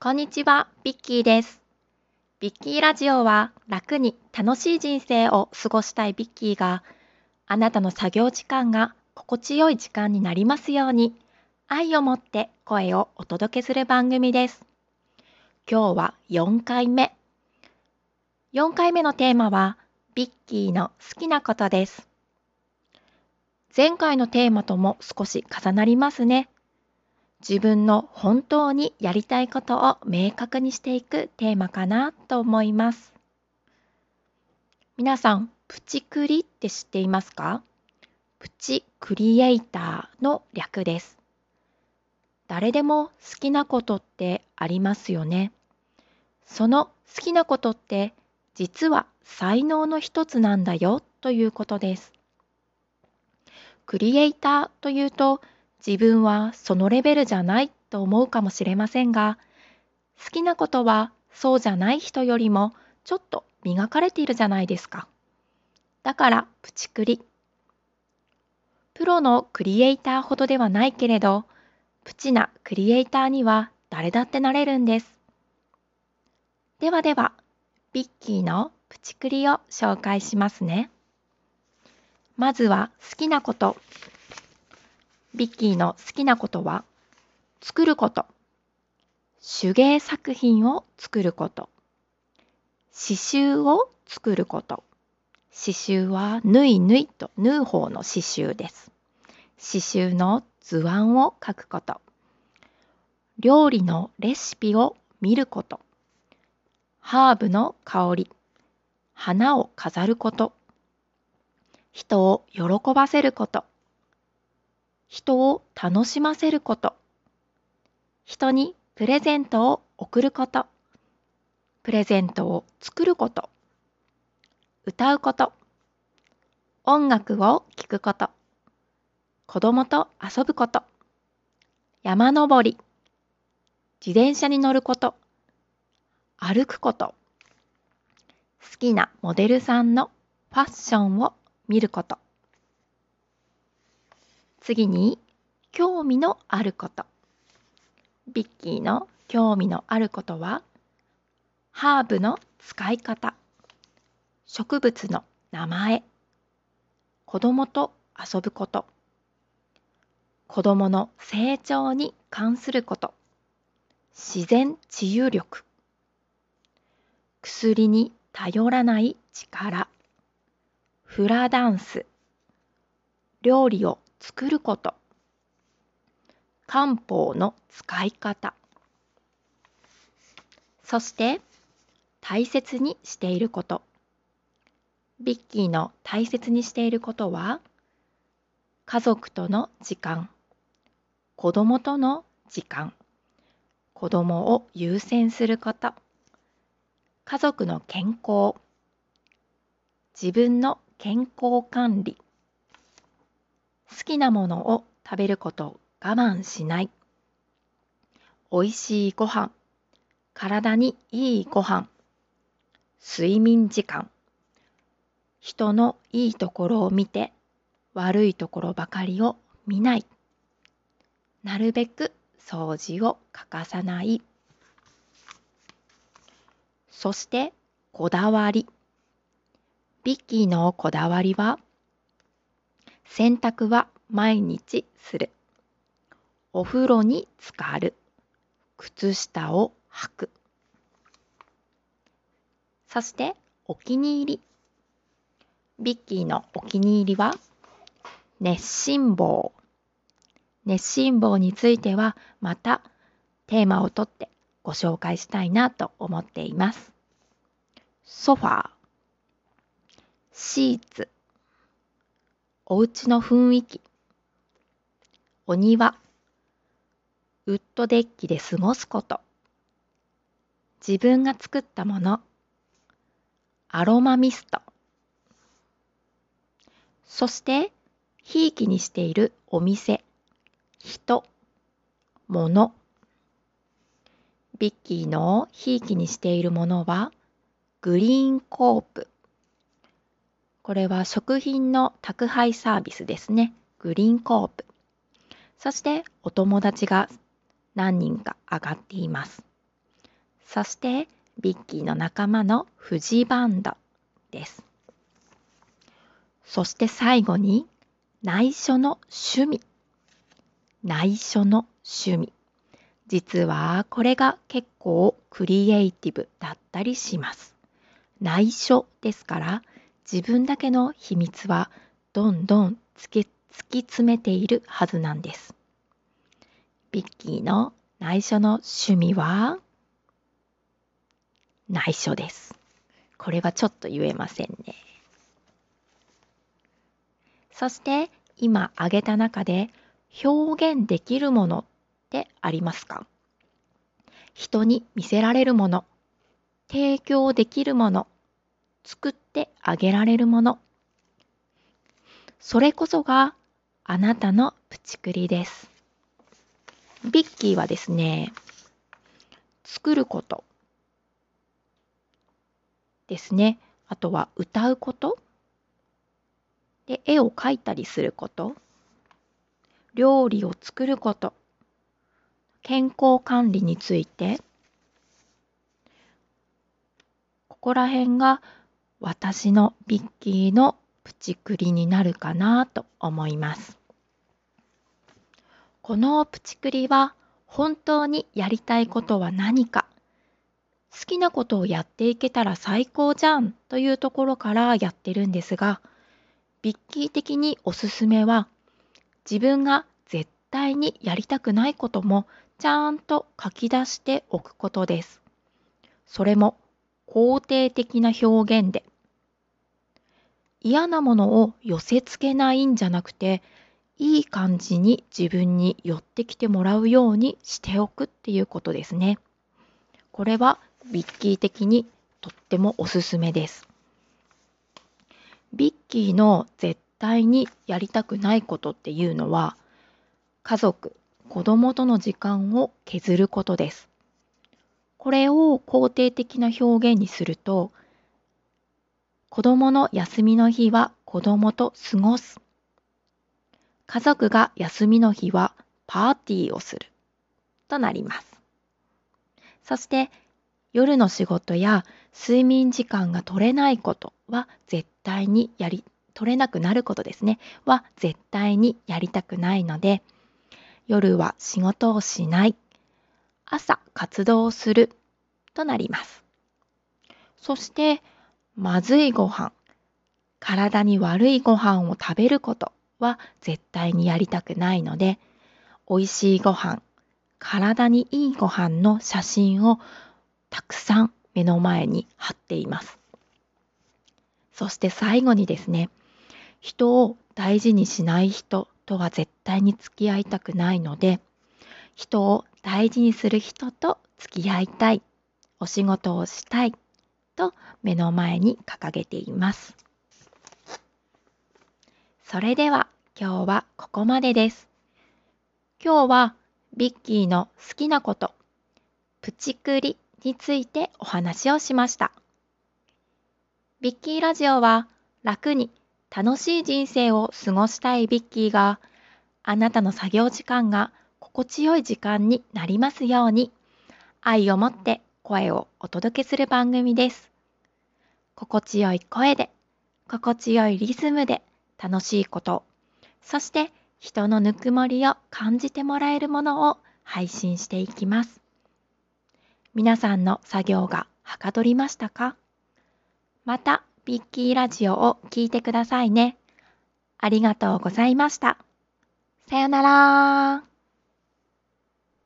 こんにちは、ビッキーです。ビッキーラジオは楽に楽しい人生を過ごしたいビッキーがあなたの作業時間が心地よい時間になりますように愛を持って声をお届けする番組です。今日は4回目。4回目のテーマはビッキーの好きなことです。前回のテーマとも少し重なりますね。自分の本当にやりたいことを明確にしていくテーマかなと思います。皆さん、プチクリって知っていますか？プチクリエイターの略です。誰でも好きなことってありますよね。その好きなことって実は才能の一つなんだよということです。クリエイターというと自分はそのレベルじゃないと思うかもしれませんが好きなことはそうじゃない人よりもちょっと磨かれているじゃないですか。だからプチクリ。プロのクリエイターほどではないけれどプチなクリエイターには誰だってなれるんです。ではではビッキーのプチクリを紹介しますね。まずは好きなこと。ビッキーの好きなことは？作ること。手芸作品を作ること。刺繍を作ること。刺繍は縫い縫いと縫う方の刺繍です。刺繍の図案を書くこと。料理のレシピを見ること。ハーブの香り。花を飾ること。人を喜ばせること。人を楽しませること。人にプレゼントを贈ること。プレゼントを作ること。歌うこと。音楽を聴くこと。子供と遊ぶこと。山登り。自転車に乗ること。歩くこと。好きなモデルさんのファッションを見ること。次に、興味のあること。ビッキーの興味のあることは、ハーブの使い方、植物の名前、子供と遊ぶこと、子供の成長に関すること、自然治癒力、薬に頼らない力、フラダンス、料理を作ること、漢方の使い方、そして大切にしていること。ビッキーの大切にしていることは、家族との時間、子供との時間、子供を優先すること、家族の健康、自分の健康管理、好きなものを食べることを我慢しない、おいしいご飯、体にいいご飯、睡眠時間、人のいいところを見て悪いところばかりを見ない、なるべく掃除を欠かさない、そしてこだわり。ビッキーのこだわりは、洗濯は毎日する。お風呂に浸かる。靴下を履く。そしてお気に入り。ビッキーのお気に入りは、熱心棒。熱心棒についてはまたテーマをとってご紹介したいなと思っています。ソファー、シーツ、お家の雰囲気、お庭、ウッドデッキで過ごすこと、自分が作ったもの、アロマミスト、そして、ひいきにしているお店、人、物。ビッキーのひいきにしているものは、グリーンコープ。これは食品の宅配サービスですね。グリーンコープ。そしてお友達が何人か上がっています。そしてビッキーの仲間のフジバンドです。そして最後に内緒の趣味。内緒の趣味。実はこれが結構クリエイティブだったりします。内緒ですから自分だけの秘密はどんどん突き詰めているはずなんです。ビッキーの内緒の趣味は？内緒です。これはちょっと言えませんね。そして今挙げた中で表現できるものってありますか？人に見せられるもの、提供できるもの、作ってあげられるもの。それこそがあなたのプチクリです。ビッキーはですね、作ることですね。あとは歌うことで絵を描いたりすること料理を作ること健康管理についてここら辺が私のビッキーのプチクリになるかなと思います。このプチクリは本当にやりたいことは何か好きなことをやっていけたら最高じゃんというところからやってるんですがビッキー的におすすめは自分が絶対にやりたくないこともちゃんと書き出しておくことです。それも肯定的な表現で嫌なものを寄せ付けないんじゃなくていい感じに自分に寄ってきてもらうようにしておくっていうことですね。これはビッキー的にとってもおすすめです。ビッキーの絶対にやりたくないことっていうのは家族、子供との時間を削ることです。これを肯定的な表現にすると子供の休みの日は子供と過ごす。家族が休みの日はパーティーをするとなります。そして夜の仕事や睡眠時間が取れないことは絶対にやり、取れなくなることですね、は絶対にやりたくないので、夜は仕事をしない、朝活動をするとなります。そして、まずいご飯、体に悪いご飯を食べることは絶対にやりたくないので、美味しいご飯、体にいいご飯の写真をたくさん目の前に貼っています。そして最後にですね、人を大事にしない人とは絶対に付き合いたくないので、人を大事にする人と付き合いたい、お仕事をしたいと目の前に掲げています。それでは今日はここまでです。今日はビッキーの好きなこと、プチクリについてお話をしました。ビッキーラジオは楽に楽しい人生を過ごしたいビッキーがあなたの作業時間が心地よい時間になりますように愛を持って声をお届けする番組です。心地よい声で心地よいリズムで楽しいこと、そして人のぬくもりを感じてもらえるものを配信していきます。皆さんの作業がはかどりましたか？また、ビッキーラジオを聞いてくださいね。ありがとうございました。さよなら